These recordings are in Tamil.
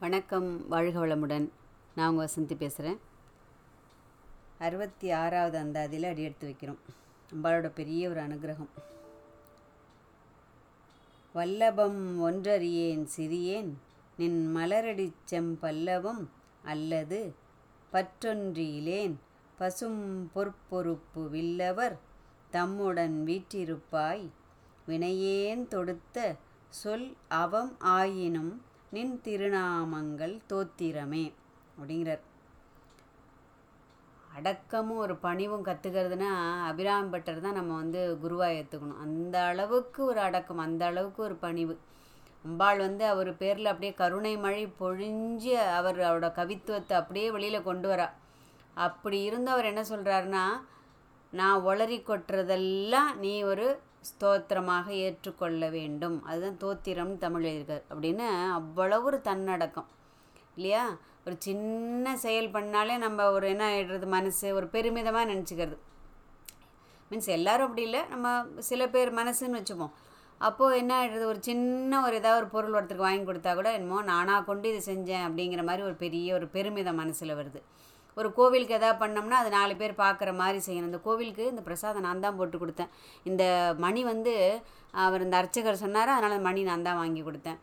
வணக்கம் வாழ்க வளமுடன். நான் உங்கள் வசந்தி பேசுகிறேன் அறுபத்தி ஆறாவது அந்தாதியில் அடி எடுத்து வைக்கிறோம். அம்பாளோட பெரிய ஒரு அனுகிரகம். வல்லபம் ஒன்றறியேன் சிறியேன் நின் மலரடி செம்பல்லவம் அல்லது பற்றொன்றியிலேன் பசும் பொற்பொறுப்பு வில்லவர் தம்முடன் வீற்றிருப்பாய். வினையேன் தொடுத்த சொல் அவம் ஆயினும் நின் திருநாமங்கள் தோத்திரமே அப்படிங்கிறார். அடக்கமும் ஒரு பணிவும் கற்றுக்கிறதுனா அபிராமி பட்டர் தான் நம்ம வந்து குருவாக ஏற்றுக்கணும் அந்த அளவுக்கு ஒரு அடக்கம் அந்த அளவுக்கு ஒரு பணிவு. அம்பாள் வந்து அவர் பேரில் அப்படியே கருணை மழை பொழிஞ்சு அவர் அவரோட கவித்துவத்தை அப்படியே வெளியில் கொண்டு வரா. அப்படி இருந்து அவர் என்ன சொல்கிறாருன்னா நான் ஒளரி கொட்டுறதெல்லாம் நீ ஒரு ஸ்தோத்திரமாக ஏற்றுக்கொள்ள வேண்டும். அதுதான் தோத்திரம் தமிழ் எழுதியிருக்கார் அப்படின்னு அவ்வளவு ஒரு தன்னடக்கம். இல்லையா? ஒரு சின்ன செயல் பண்ணாலே நம்ம ஒரு என்ன ஆகிடுறது மனசு ஒரு பெருமிதமாக நினச்சிக்கிறது. மீன்ஸ் எல்லோரும் அப்படி இல்லை. நம்ம சில பேர் மனசுன்னு வச்சுப்போம். அப்போது என்ன ஆகிடுறது ஒரு சின்ன ஒரு ஏதாவது ஒரு பொருள் ஒருத்தருக்கு வாங்கி கொடுத்தா கூட என்னமோ நானாக கொண்டு இது செஞ்சேன் அப்படிங்கிற மாதிரி ஒரு பெரிய ஒரு பெருமிதம் மனசில் வருது. ஒரு கோவிலுக்கு எதாவது பண்ணோம்னா அது நாலு பேர் பார்க்குற மாதிரி செய்யணும். இந்த கோவிலுக்கு இந்த பிரசாதம் நான் தான் போட்டு கொடுத்தேன். இந்த மணி வந்து அவர் இந்த அர்ச்சகர் சொன்னார் அதனால் அந்த மணி நான் தான் வாங்கி கொடுத்தேன்.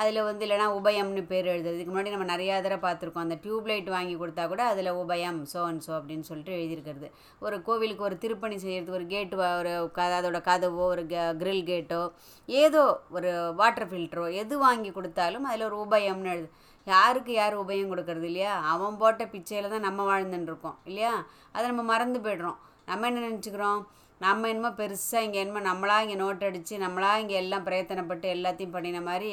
அதில் வந்து இல்லைனா உபயம்னு பேர் எழுதுறது. இதுக்கு முன்னாடி நம்ம நிறையா தடவை பார்த்துருக்கோம். அந்த டியூப் லைட் வாங்கி கொடுத்தா கூட அதில் உபயம் சோ அண்ட் சோ அப்படின்னு சொல்லிட்டு எழுதியிருக்கிறது. ஒரு கோவிலுக்கு ஒரு திருப்பணி செய்கிறதுக்கு ஒரு கேட்டு ஒரு க அதோட கதவோ ஒரு கிரில் கேட்டோ ஏதோ ஒரு வாட்டர் ஃபில்டரோ எது வாங்கி கொடுத்தாலும் அதில் ஒரு உபயம்னு எழுது. யாருக்கு யார் உபயம் கொடுக்கறது இல்லையா? அவன் போட்ட பிச்சையில் தான் நம்ம வாழ்ந்துன்னு இருக்கோம் இல்லையா? அதை நம்ம மறந்து போய்டுறோம். நம்ம என்ன நினச்சிக்கிறோம்? நம்ம என்னமோ பெருசாக இங்கே என்னமோ நம்மளா இங்கே நோட் அடித்து நம்மளா இங்கே எல்லாம் பிரயத்தனப்பட்டு எல்லாத்தையும் பண்ணின மாதிரி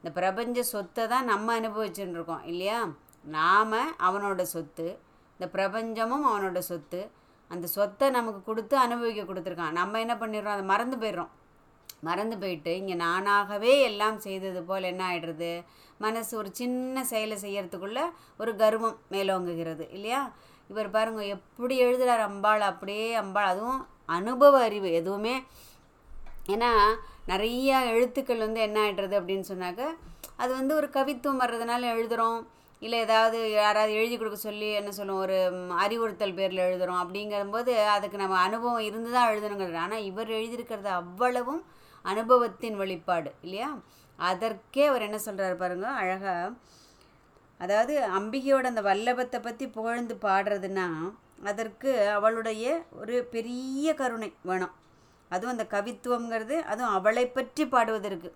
இந்த பிரபஞ்ச சொத்தை தான் நம்ம அனுபவிச்சுட்டு இருக்கோம் இல்லையா? நாம் அவனோட சொத்து இந்த பிரபஞ்சமும் அவனோட சொத்து அந்த சொத்தை நமக்கு கொடுத்து அனுபவிக்க கொடுத்துருக்கான். நம்ம என்ன பண்ணிடுறோம்? அதை மறந்து போயிடுறோம். மறந்து போயிட்டு இங்கே நானாகவே எல்லாம் செய்தது போல் என்ன ஆகிடுறது மனசு ஒரு சின்ன செயலை செய்யறதுக்குள்ள ஒரு கர்வம் மேலோங்குகிறது இல்லையா? இவர் பாருங்க எப்படி எழுதுகிறார் அம்பாள் அப்படியே அம்பாள். அதுவும் அனுபவ அறிவு எதுவுமே. ஏன்னா நிறையா எழுத்துக்கள் வந்து என்ன ஆகிடுறது அப்படின்னு சொன்னாக்க அது வந்து ஒரு கவித்துவம் வர்றதுனால எழுதுகிறோம் இல்லை ஏதாவது யாராவது எழுதி கொடுக்க சொல்லி என்ன சொல்லுவோம் ஒரு அறிவுறுத்தல் பேரில் எழுதுகிறோம் அப்படிங்கும்போது அதுக்கு நம்ம அனுபவம் இருந்து தான் எழுதணுங்கிறது. ஆனால் இவர் எழுதியிருக்கிறது அவ்வளவும் அனுபவத்தின் வெளிப்பாடு இல்லையா? அதற்கே அவர் என்ன சொல்கிறார் பாருங்கள் அழகாக அதாவது அம்பிகையோட அந்த வல்லபத்தை பற்றி புகழ்ந்து பாடுறதுன்னா அதற்கு அவளுடைய ஒரு பெரிய கருணை வேணும். அதுவும் அந்த கவித்துவங்கிறது அதுவும் அவளை பற்றி பாடுவதற்கு.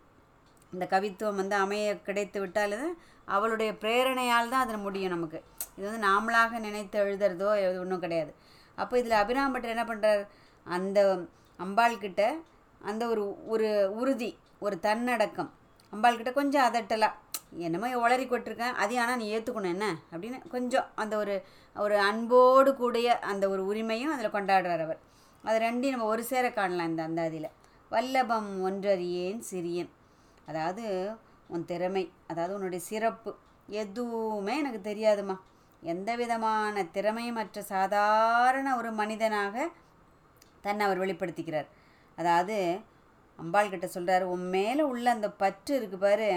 இந்த கவித்துவம் வந்து அமைய கிடைத்து விட்டால் அவளுடைய பிரேரணையால் தான் அதில் முடியும் நமக்கு. இது வந்து நாமளாக நினைத்து எழுதுறதோ ஒன்றும் கிடையாது. அப்போ இதில் அபிராம்பட்டர் என்ன பண்ணுறார் அந்த அம்பாள்கிட்ட அந்த ஒரு ஒரு உறுதி ஒரு தன்னடக்கம். அம்பாள்கிட்ட கொஞ்சம் அதட்டலாம் என்னமோ உளறி கொட்டிருக்கேன் அதையும் ஆனால் நீ ஏற்றுக்கணும் என்ன? அப்படின்னு கொஞ்சம் அந்த ஒரு ஒரு அன்போடு கூடிய அந்த ஒரு உரிமையும் அதில் கொண்டாடுறார் அவர். அது ரெண்டையும் நம்ம ஒரு சேர காணலாம் இந்த அந்த அதில் வல்லபம் ஒன்றறியேன் சிறியன். அதாவது உன் திறமை அதாவது உன்னுடைய சிறப்பு. எதுவுமே எனக்கு தெரியாதுமா எந்த விதமான திறமையும் மற்ற சாதாரண ஒரு மனிதனாக தன்னை அவர் வெளிப்படுத்திக்கிறார். அதாவது அம்பாள் கிட்ட சொல்கிறாரு உன் மேலே உள்ள அந்த பற்று இருக்கு பாரு.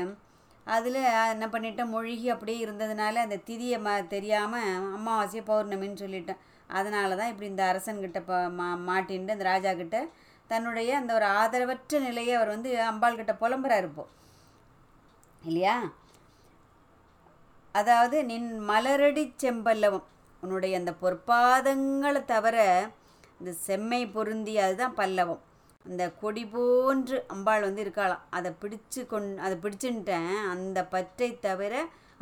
அதில் என்ன பண்ணிட்டேன் மூழ்கி அப்படியே இருந்ததுனால அந்த திதியை ம தெரியாமல் அமாவாசையை பௌர்ணமின்னு சொல்லிட்டேன். அதனால தான் இப்படி இந்த அரசன்கிட்ட இப்போ மா மாட்டின்ட்டு அந்த ராஜா கிட்ட தன்னுடைய அந்த ஒரு ஆதரவற்ற நிலையை அவர் வந்து அம்பாள் கிட்ட புலம்புறாரு இப்போ. இல்லையா? அதாவது நின் மலரடி செம்பல்லவம். உன்னுடைய அந்த பொற்பாதங்களை தவிர இந்த செம்மை பொருந்தி அதுதான் பல்லவம். அந்த கொடி போன்று அம்பாள் வந்து இருக்காளாம். அதை பிடிச்சு கொண் அதை பிடிச்சுன்ட்டேன். அந்த பற்றை தவிர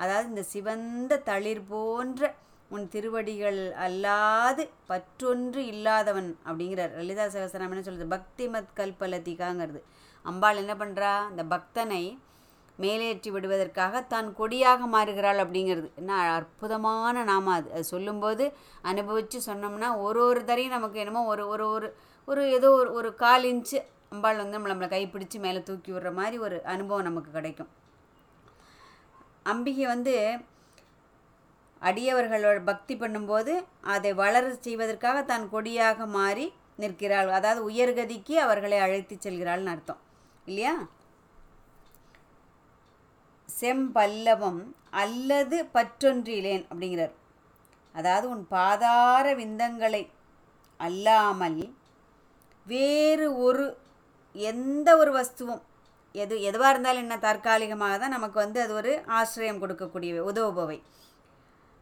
அதாவது இந்த சிவந்த தளிர் போன்ற உன் திருவடிகள் அல்லாது பற்றொன்று இல்லாதவன் அப்படிங்கிறார். லலிதா சகசரம் என்ன சொல்கிறது பக்தி மத் கல்பலதிகாங்கிறது. அம்பாள் என்ன பண்ணுறா இந்த பக்தனை மேலேற்றி விடுவதற்காக தான் கொடியாக மாறுகிறாள் அப்படிங்கிறது. என்ன அற்புதமான நாம அது. அது சொல்லும்போது அனுபவித்து சொன்னோம்னா ஒரு ஒரு தரையும் நமக்கு என்னமோ ஒரு ஒரு ஒரு ஒரு ஏதோ ஒரு ஒரு கால் இன்ச்சு அம்பாள் வந்து நம்மளை நம்மளை கைப்பிடிச்சு மேலே தூக்கி விடுற மாதிரி ஒரு அனுபவம் நமக்கு கிடைக்கும். அம்பிகை வந்து அடியவர்களோட பக்தி பண்ணும்போது அதை வளர செய்வதற்காக தான் கொடியாக மாறி நிற்கிறாள். அதாவது உயர்கதிக்கு அவர்களை அழைத்து செல்கிறாள்னு அர்த்தம். இல்லையா? செம்பல்லவம் அல்லது பற்றொன்றிலேன் அப்படிங்கிறார். அதாவது உன் பாதார விந்தங்களை அல்லாமல் வேறு ஒரு எந்த ஒரு வஸ்துவும் எது எதுவாக இருந்தாலும் என்ன தற்காலிகமாக தான் நமக்கு வந்து அது ஒரு ஆசிரியம் கொடுக்கக்கூடியவை உதவுபவை.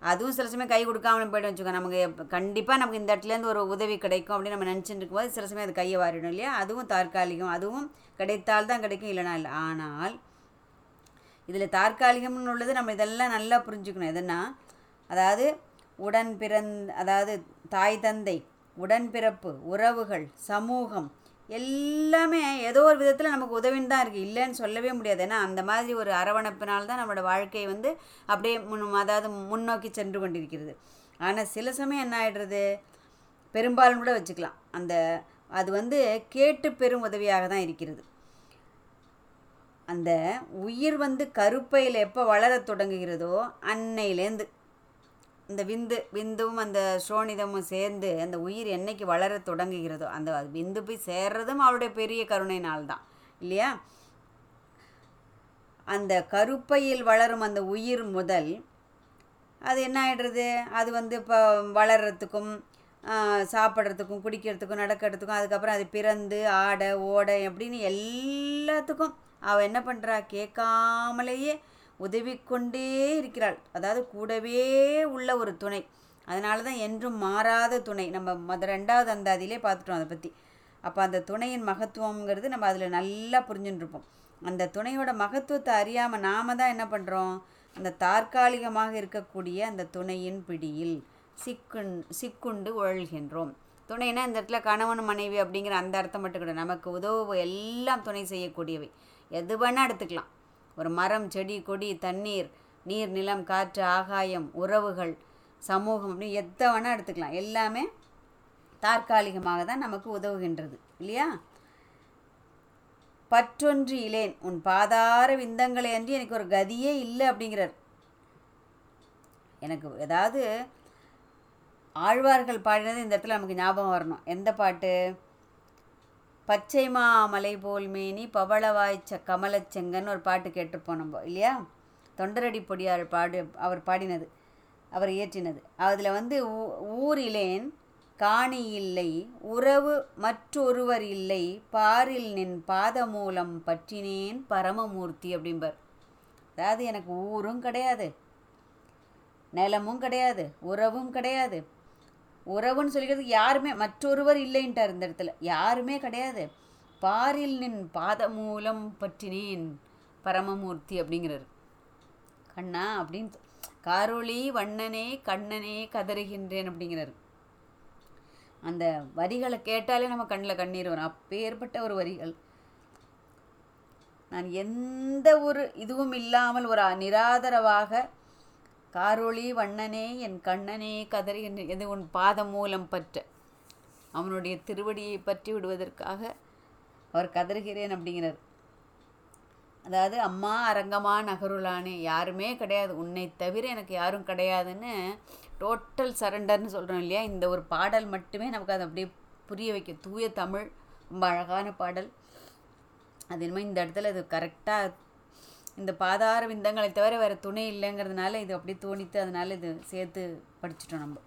அதுவும் சில சமயம் கை கொடுக்காம போய்ட்டு வச்சுக்கோ நமக்கு கண்டிப்பாக நமக்கு இந்த இடத்துலேருந்து ஒரு உதவி கிடைக்கும் அப்படின்னு நம்ம நினச்சிட்டு இருக்கும்போது சில சமயம் அது கையை வாரிடும் இல்லையா? அதுவும் தற்காலிகம் அதுவும் கிடைத்தால் தான் கிடைக்கும் இல்லைனா இல்லை. ஆனால் இதில் தற்காலிகம்னு உள்ளது நம்ம இதெல்லாம் நல்லா புரிஞ்சுக்கணும். எதுனா அதாவது உடன் பிறந் அதாவது தாய் தந்தை உடன்பிறப்பு உறவுகள் சமூகம் எல்லாமே ஏதோ ஒரு விதத்தில் நமக்கு உதவின்னு தான் இருக்குது இல்லைன்னு சொல்லவே முடியாது. ஏன்னா அந்த மாதிரி ஒரு அரவணைப்பினால் தான் நம்மளோட வாழ்க்கை வந்து அப்படியே முன் அதாவது முன்னோக்கி சென்று கொண்டிருக்கிறது. ஆனால் சில சமயம் என்ன ஆகிடுறது பெரும்பாலும் கூட வச்சுக்கலாம். அந்த அது வந்து கேட்டு பெரும் உதவியாக தான் இருக்கிறது. அந்த உயிர் வந்து கருப்பையில் எப்போ வளரத் தொடங்குகிறதோ அன்னையிலேருந்து இந்த விந்து விந்துவும் அந்த சோனிதமும் சேர்ந்து அந்த உயிர் என்னைக்கு வளர தொடங்குகிறதோ அந்த விந்து போய் சேர்றதும் அவளுடைய பெரிய கருணையினால் தான் இல்லையா? அந்த கருப்பையில் வளரும் அந்த உயிர் முதல் அது என்ன ஆகிடுறது அது வந்து இப்போ வளர்கிறதுக்கும் சாப்பிட்றதுக்கும் குடிக்கிறதுக்கும் நடக்கிறதுக்கும் அதுக்கப்புறம் அது பிறந்து ஆட ஓட அப்படின்னு எல்லாத்துக்கும் அவள் என்ன பண்ணுறா கேட்காமலேயே உதவி கொண்டே இருக்கிறாள். அதாவது கூடவே உள்ள ஒரு துணை. அதனால தான் என்றும் மாறாத துணை. நம்ம மத ரெண்டாவது அந்தாதியிலே பார்த்துட்டோம் அதை பற்றி அப்போ அந்த துணையின் மகத்துவங்கிறது நம்ம அதில் நல்லா புரிஞ்சுட்டுருப்போம் அந்த துணையோட மகத்துவத்தை அறியாமல் நாம தான் என்ன பண்ணுறோம் அந்த தற்காலிகமாக இருக்கக்கூடிய அந்த துணையின் பிடியில் சிக்குண் சிக்குண்டு உழல்கின்றோம் துணைனா இந்த இடத்துல கணவன் மனைவி அப்படிங்கிற அந்த அர்த்தம் மட்டும் கிடையாது. நமக்கு உதவு எல்லாம் துணை செய்யக்கூடியவை. எது வேணால் எடுத்துக்கலாம். ஒரு மரம் செடி கொடி தண்ணீர் நீர் நிலம் காற்று ஆகாயம் உறவுகள் சமூகம் அப்படின்னு எதை வேணால் எடுத்துக்கலாம். எல்லாமே தற்காலிகமாக தான் நமக்கு உதவுகின்றது இல்லையா? பற்றொன்று இலேன் உன் பாதார விந்தங்களை அன்றி எனக்கு ஒரு கதியே இல்லை அப்படிங்கிறார். எனக்கு ஏதாவது ஆழ்வார்கள் பாடினது இந்த இடத்துல நமக்கு ஞாபகம் வரணும். எந்த பாட்டு? பச்சை மாமலை போல் மேனி பவளவாய்ச்ச கமலச்செங்கன்னு ஒரு பாட்டு கேட்டிருப்போம் நம்ம இல்லையா? தொண்டரடி பொடியார் பாடு அவர் பாடினது அவர் இயற்றினது. அதில் வந்து ஊரிலேன் காணி இல்லை உறவு மற்றொருவர் இல்லை பாரில் நின் பாதமூலம் பற்றினேன் பரமமூர்த்தி அப்படிம்பார். அதாவது எனக்கு ஊரும் கிடையாது நிலமும் கிடையாது உறவும் கிடையாது உறவுன்னு சொல்லிக்கிறது யாருமே மற்றொருவர் இல்லைன்ட்டார் இந்த இடத்துல. யாருமே கிடையாது. பாரில் நின் பாத மூலம் பற்றினேன் பரமமூர்த்தி அப்படிங்கிறார். கண்ணா அப்படின்னு காரொளி வண்ணனே கண்ணனே கதறுகின்றேன் அப்படிங்கிறார். அந்த வரிகளை கேட்டாலே நம்ம கண்ணில் கண்ணீர் வரும். அப்பேற்பட்ட ஒரு வரிகள். நான் எந்த ஒரு இதுவும் இல்லாமல் ஒரு நிராதரவாக காரொளி வண்ணனே என் கண்ணனே கதறி எது உன் பாதம் மூலம் பற்ற. அவனுடைய திருவடியை பற்றி விடுவதற்காக அவர் கதறுகிறேன் அப்படிங்கிறார். அதாவது அம்மா அரங்கமா நகருளானே யாருமே கிடையாது. உன்னை தவிர எனக்கு யாரும் கிடையாதுன்னு டோட்டல் சரண்டர்னு சொல்கிறோம் இல்லையா? இந்த ஒரு பாடல் மட்டுமே நமக்கு அதை அப்படியே புரிய வைக்க தூய தமிழ் ரொம்ப அழகான பாடல். அது இனிமேல் இந்த இடத்துல அது கரெக்டாக இந்த பாதார விந்தங்களை தவிர வேறு துணை இல்லைங்கிறதுனால இது அப்படியே தோணித்து அதனால இது சேர்த்து படிச்சிட்டோம் நம்ம.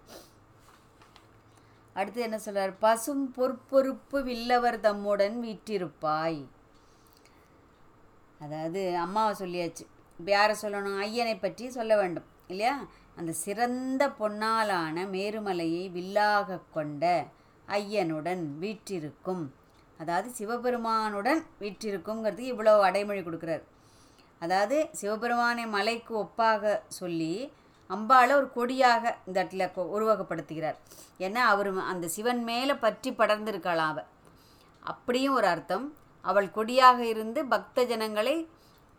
அடுத்து என்ன சொல்கிறார் பசும் பொற்பொறுப்பு வில்லவர் தம்முடன் வீற்றிருப்பாய். அதாவது அம்மாவை சொல்லியாச்சு. இப்போ யாரை சொல்லணும்? ஐயனை பற்றி சொல்ல வேண்டும். இல்லையா? அந்த சிறந்த பொன்னாலான மேருமலையை வில்லாக கொண்ட ஐயனுடன் வீற்றிருக்கும். அதாவது சிவபெருமானுடன் வீற்றிருக்குங்கிறதுக்கு இவ்வளோ அடைமொழி கொடுக்குறாரு. அதாவது சிவபெருமானை மலைக்கு ஒப்பாக சொல்லி அம்பாளை ஒரு கொடியாக இந்த இடத்துல கொ- உருவகப்படுத்துகிறார். ஏன்னா அவர் அந்த சிவன் மேலே பற்றி படர்ந்திருக்கலாம் அவள் அப்படியும் ஒரு அர்த்தம். அவள் கொடியாக இருந்து பக்த ஜனங்களை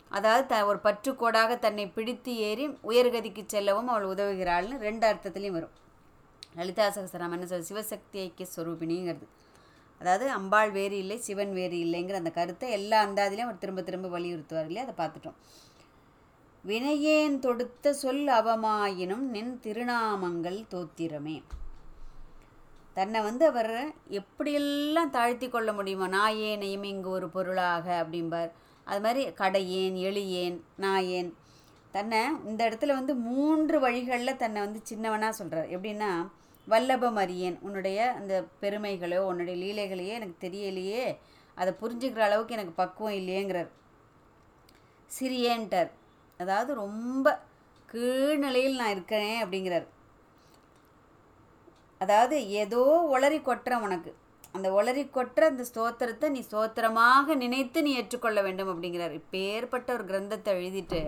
அதாவது த ஒரு பற்றுக்கோடாக தன்னை பிடித்து ஏறி உயர்கதிக்கு செல்லவும் அவள் உதவுகிறாள்னு ரெண்டு அர்த்தத்துலேயும் வரும். லலிதா சகசரம் என்ன சொல்றது? சிவசக்தி ஐக்கிய ஸ்வரூபிணிங்கிறது அதாவது அம்பாள் வேறு இல்லை சிவன் வேறு இல்லைங்கிற அந்த கருத்தை எல்லா அந்தாதிலையும் அவர் திரும்ப திரும்ப வலியுறுத்துவார் இல்லையா? அதை பார்த்துட்டோம். வினையேன் தொடுத்த சொல் அவமாயினும் நின் திருநாமங்கள் தோத்திரமே. தன்னை வந்து அவர் எப்படியெல்லாம் தாழ்த்தி கொள்ள முடியுமோ நான் ஏனையும் இங்கு ஒரு பொருளாக அப்படிம்பார். அது மாதிரி கடையேன் எளியேன் நாயேன் தன்னை இந்த இடத்துல வந்து மூன்று வழிகளில் தன்னை வந்து சின்னவனாக சொல்கிறார் எப்படின்னா வல்லபமரியன் உன்னுடைய அந்த பெருமைகளோ உன்னுடைய லீலைகளையோ எனக்கு தெரியலையே. அதை புரிஞ்சுக்கிற அளவுக்கு எனக்கு பக்குவம் இல்லையேங்கிறார். சிறியேன்டர் அதாவது ரொம்ப கீழ்நிலையில் நான் இருக்கிறேன் அப்படிங்கிறார். அதாவது ஏதோ ஒளரி கொட்டுற உனக்கு. அந்த ஒளரி கொட்டுற அந்த ஸ்தோத்திரத்தை நீ ஸ்தோத்திரமாக நினைத்து நீ ஏற்றுக்கொள்ள வேண்டும் அப்படிங்கிறார். இப்பேற்பட்ட ஒரு கிரந்தத்தை எழுதிட்டு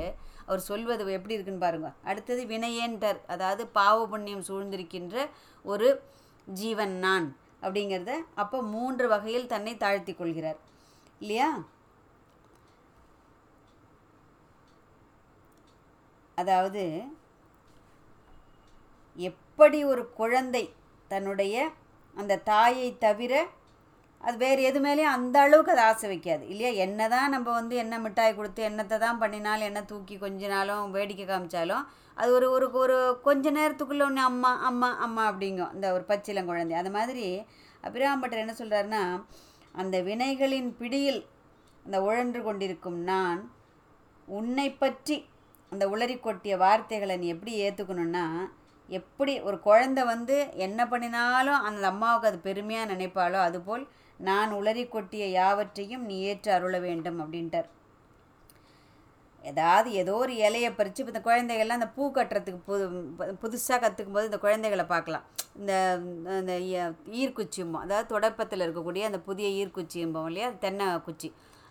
அவர் சொல்வது எப்படி இருக்குன்னு பாருங்க. அடுத்தது வினையேன்றார் அதாவது பாவ புண்ணியம் சூழ்ந்திருக்கின்ற ஒரு ஜீவன் நான் அப்படிங்கிறத அப்போ மூன்று வகையில் தன்னை தாழ்த்தி கொள்கிறார். இல்லையா? அதாவது எப்படி ஒரு குழந்தை தன்னுடைய அந்த தாயை தவிர அது வேறு எது மேலேயும் அந்த அளவுக்கு அது ஆசை வைக்காது. இல்லையா? என்ன தான் நம்ம வந்து என்ன மிட்டாய் கொடுத்து என்னத்தை தான் பண்ணினாலும் என்ன தூக்கி கொஞ்சினாலும் வேடிக்கை காமிச்சாலும் அது ஒரு ஒரு ஒரு கொஞ்ச நேரத்துக்குள்ளே ஒன்று அம்மா அம்மா அம்மா அப்படிங்கும். இந்த ஒரு பச்சிலம் குழந்தை. அது மாதிரி அபிராம்பட்டர் என்ன சொல்கிறாருன்னா அந்த வினைகளின் பிடியில் அந்த உழன்று கொண்டிருக்கும் நான் உன்னை பற்றி அந்த உளறி கொட்டிய வார்த்தைகளை நீ எப்படி ஏற்றுக்கணுன்னா எப்படி ஒரு குழந்தை வந்து என்ன பண்ணினாலும் அந்த அம்மாவுக்கு அது பெருமையாக நினைப்பாளோ அதுபோல் நான் உளறி கொட்டிய யாவற்றையும் நீ ஏற்று அருள வேண்டும் அப்படின்ட்டார். ஏதாவது ஏதோ ஒரு இலையை பறித்து இப்போ இந்த குழந்தைகள்லாம் அந்த பூ கட்டுறதுக்கு புது புதுசாக கற்றுக்கும் போது இந்த குழந்தைகளை பார்க்கலாம். இந்த இந்த ஈர்க்குச்சியும்போம் அதாவது தொடப்பத்தில் இருக்கக்கூடிய அந்த புதிய ஈர்க்குச்சியும்போம் இல்லையா? தென்னை குச்சி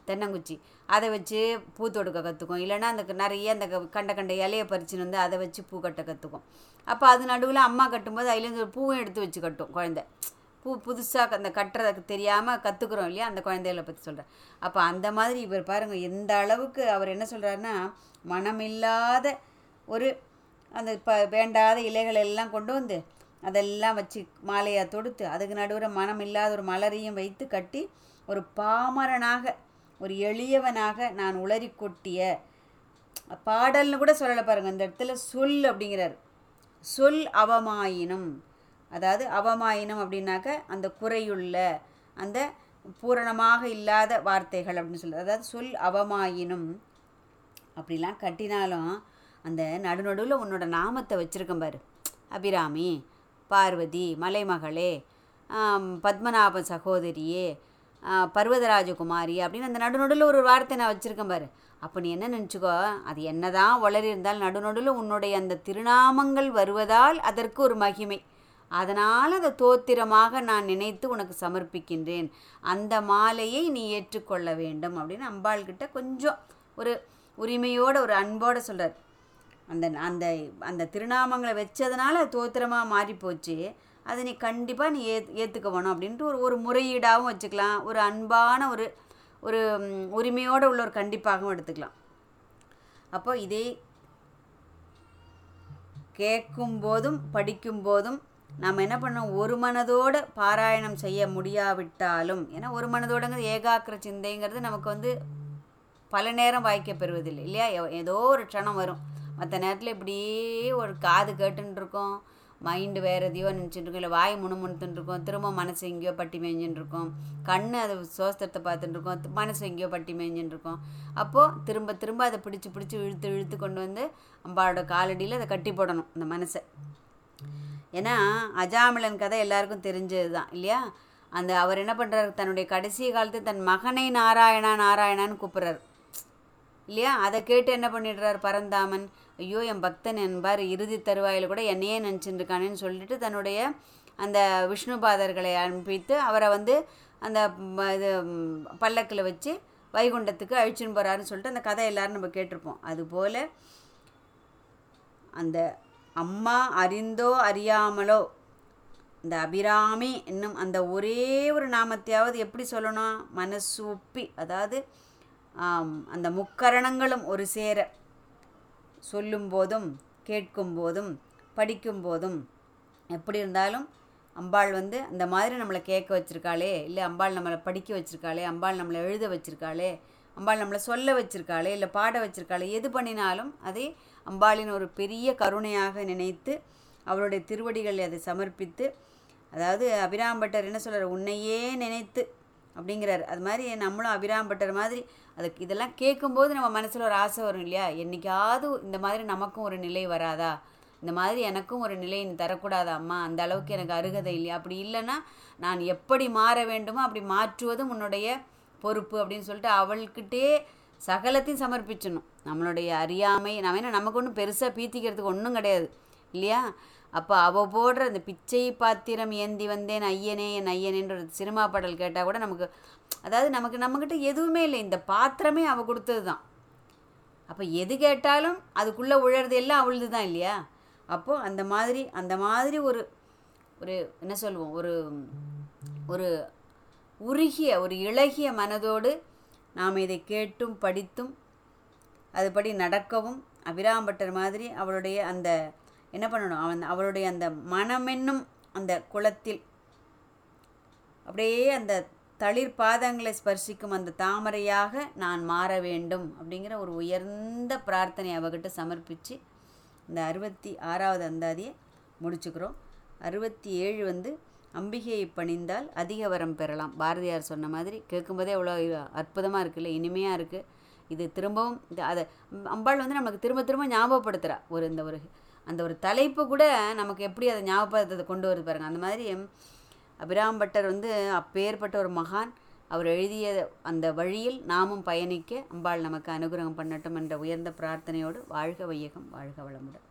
தென்னங்குச்சி. அதை வச்சு பூ தொடுக்க கற்றுக்கும் இல்லைன்னா அந்த நிறைய அந்த கண்ட கண்ட இலையை பறிச்சுன்னு வந்து அதை வச்சு பூ கட்ட கற்றுக்கும் அப்போ அது நடுவில் அம்மா கட்டும்போது அதுலேருந்து ஒரு பூவும் எடுத்து வச்சு கட்டும் குழந்தை. பூ புதுசாக அந்த கட்டுறதுக்கு தெரியாமல் கற்றுக்குறோம் இல்லையா? அந்த குழந்தைகளை பற்றி சொல்கிறேன் அப்போ அந்த மாதிரி இவர் பாருங்கள் எந்த அளவுக்கு அவர் என்ன சொல்கிறாருன்னா மனமில்லாத ஒரு அந்த இப்போ வேண்டாத இலைகள் எல்லாம் கொண்டு வந்து அதெல்லாம் வச்சு மாலையாக தொடுத்து அதுக்கு நடுவில் மனம் இல்லாத ஒரு மலரையும் வைத்து கட்டி ஒரு பாமரனாக ஒரு எளியவனாக நான் உளறி கொட்டிய பாடல்னு கூட சொல்லலை பாருங்கள் இந்த இடத்துல சொல் அப்படிங்கிறார். சொல் அவமாயினும். அதாவது அவமாயினம் அப்படின்னாக்க அந்த குறையுள்ள அந்த பூரணமாக இல்லாத வார்த்தைகள் அப்படின்னு சொல்லுது அதாவது சொல் அவமாயினும் அப்படிலாம் கட்டினாலும் அந்த நடுநடுவில் உன்னோட நாமத்தை வச்சுருக்கேன் பாரு. அபிராமி பார்வதி மலைமகளே பத்மநாப சகோதரியே பர்வதராஜகுமாரி அப்படின்னு அந்த நடுநடுவில் ஒரு வார்த்தை நான் வச்சுருக்கேன் பாரு. அப்போ நீ என்ன நினச்சிக்கோ அது என்ன தான் வளரி இருந்தால் நடுநடுவில் உன்னுடைய அந்த திருநாமங்கள் வருவதால் அதற்கு ஒரு மகிமை. அதனால் அதை தோத்திரமாக நான் நினைத்து உனக்கு சமர்ப்பிக்கின்றேன். அந்த மாலையை நீ ஏற்றுக்கொள்ள வேண்டும் அப்படின்னு அம்பாள்கிட்ட கொஞ்சம் ஒரு உரிமையோட ஒரு அன்போடு சொல்கிறார் அந்த அந்த அந்த திருநாமங்களை வச்சதுனால அது தோத்திரமாக மாறிப்போச்சு. அதை நீ கண்டிப்பாக நீ ஏ ஏற்றுக்க வேணும் அப்படின்ட்டு ஒரு ஒரு முறையீடாகவும் வச்சுக்கலாம். ஒரு அன்பான ஒரு ஒரு உரிமையோடு உள்ள ஒரு கண்டிப்பாகவும் எடுத்துக்கலாம். அப்போ இதே கேட்கும் போதும் படிக்கும் போதும் நாம் என்ன பண்ணோம் ஒரு மனதோடு பாராயணம் செய்ய முடியாவிட்டாலும் ஏன்னா ஒரு மனதோடுங்கிறது ஏகாக்கிர சிந்தைங்கிறது நமக்கு வந்து பல நேரம் வாய்க்க பெறுவதில்லை இல்லையா? ஏதோ ஒரு க்ஷணம் வரும். மற்ற நேரத்தில் இப்படியே ஒரு காது கேட்டுருக்கோம் மைண்டு வேறு எதையோ நினச்சிட்டுருக்கோம் இல்லை வாய் முணுமுணுத்துட்டுருக்கோம் திரும்ப மனசு எங்கேயோ பட்டி மேய்ஞ்சுட்டுருக்கோம் கண் அது சோஸ்திரத்தை பார்த்துட்டுருக்கோம் மனசு எங்கேயோ பட்டி மேய்ஞ்சுட்டுருக்கோம் அப்போது திரும்ப திரும்ப அதை பிடிச்சி பிடிச்சி இழுத்து இழுத்து கொண்டு வந்து அம்பாவோட காலடியில் அதை கட்டி போடணும் அந்த மனசை. ஏன்னா அஜாமிலன் கதை எல்லாருக்கும் தெரிஞ்சது தான் இல்லையா? அந்த அவர் என்ன பண்ணுறாரு தன்னுடைய கடைசி காலத்து தன் மகனை நாராயணா நாராயணான்னு கூப்பிட்றாரு. இல்லையா? அதை கேட்டு என்ன பண்ணிடுறார் பரந்தாமன்? ஐயோ என் பக்தன் என்பார் இறுதி தருவாயில் கூட என்னையே நினச்சிட்டு இருக்கானேன்னு சொல்லிட்டு தன்னுடைய அந்த விஷ்ணுபாதர்களை அனுப்பித்து அவரை வந்து அந்த இது பல்லக்கில் வச்சு வைகுண்டத்துக்கு அழிச்சுன்னு போகிறாருன்னு சொல்லிட்டு அந்த கதை எல்லோரும் நம்ம கேட்டிருப்போம். அதுபோல் அந்த அம்மா அறிந்தோ அறியாமலோ. இந்த அபிராமி என்னும் அந்த ஒரே ஒரு நாமத்தையாவது எப்படி சொல்லணும்? மனசு ஒப்பி. அதாவது அந்த முக்கரணங்களும் ஒரு சேர. சொல்லும் போதும் கேட்கும் போதும் படிக்கும் போதும் எப்படி இருந்தாலும் அம்பாள் வந்து அந்த மாதிரி நம்மளை கேட்க வச்சுருக்காளே. இல்லை அம்பாள் நம்மளை படிக்க வச்சுருக்காளே அம்பாள் நம்மளை எழுத வச்சுருக்காளே. அம்பாள் நம்மளை சொல்ல வச்சுருக்காளே இல்லை பாட வச்சுருக்காளே எது பண்ணினாலும் அதை அம்பாளின் ஒரு பெரிய கருணையாக நினைத்து அவளுடைய திருவடிகளை அதை சமர்ப்பித்து அதாவது அபிராம்பட்டர் என்ன சொல்கிறார் உன்னையே நினைத்து அப்படிங்கிறார். அது மாதிரி நம்மளும் அபிராம்பட்டர் மாதிரி அதுக்கு இதெல்லாம் கேட்கும்போது நம்ம மனசில் ஒரு ஆசை வரும் இல்லையா? என்னைக்காவது இந்த மாதிரி நமக்கும் ஒரு நிலை வராதா? இந்த மாதிரி எனக்கும் ஒரு நிலை தரக்கூடாதா அம்மா? அந்த அளவுக்கு எனக்கு அருகதை இல்லையா? அப்படி இல்லைன்னா நான் எப்படி மாற வேண்டுமோ அப்படி மாற்றுவதும் உன்னுடைய பொறுப்பு அப்படின்னு சொல்லிட்டு அவள்கிட்டே சகலத்தையும் சமர்ப்பிச்சணும் நம்மளுடைய அறியாமை நம்ம என்ன நமக்கு ஒன்றும் பெருசாக பீத்திக்கிறதுக்கு ஒன்றும் கிடையாது இல்லையா? அப்போ அவள் போடுற அந்த பிச்சை பாத்திரம் ஏந்தி வந்தேன் ஐயனே என் ஐயனேன்ற ஒரு சினிமா பாடல் கேட்டால் கூட நமக்கு அதாவது நமக்கு நம்மக்கிட்ட எதுவுமே இல்லை. இந்த பாத்திரமே அவள் கொடுத்தது தான் அப்போ எது கேட்டாலும் அதுக்குள்ளே உழறது எல்லாம் அவளுது தான் இல்லையா? அப்போது அந்த மாதிரி அந்த மாதிரி ஒரு ஒரு என்ன சொல்லுவோம் ஒரு ஒரு உருகிய ஒரு இளகிய மனதோடு நாம் இதை கேட்டும் படித்தும் அதுபடி நடக்கவும் அபிராம்பட்டர் மாதிரி அவளுடைய அந்த என்ன பண்ணணும்? அவன் அவளுடைய அந்த மனமென்னும் அந்த குளத்தில் அப்படியே அந்த தளிர் பாதங்களை ஸ்பர்சிக்கும் அந்த தாமரையாக நான் மாற வேண்டும் அப்படிங்கிற ஒரு உயர்ந்த பிரார்த்தனை அவகிட்ட சமர்ப்பித்து இந்த அறுபத்தி ஆறாவது அந்தாதியை முடிச்சுக்கிறோம். அறுபத்தி ஏழு வந்து அம்பிகையை பணிந்தால் அதிக வரம் பெறலாம். பாரதியார் சொன்ன மாதிரி கேட்கும்போதே அவ்வளோ அற்புதமாக இருக்குல்ல இனிமையாக இருக்குது இது திரும்பவும் இது அதை அம்பாள் வந்து நமக்கு திரும்ப திரும்ப ஞாபகப்படுத்துகிறா ஒரு இந்த ஒரு அந்த ஒரு தலைப்பு கூட நமக்கு எப்படி அதை ஞாபகப்படுத்த கொண்டு வருது பாருங்கள் அந்த மாதிரி அபிராம் பட்டர் வந்து அப்பேற்பட்ட ஒரு மகான். அவர் எழுதிய அந்த வழியில் நாமும் பயணிக்க அம்பாள் நமக்கு அனுகிரகம் பண்ணட்டும் என்ற உயர்ந்த பிரார்த்தனையோடு வாழ்க வையகம் வாழ்க வளமுடன்.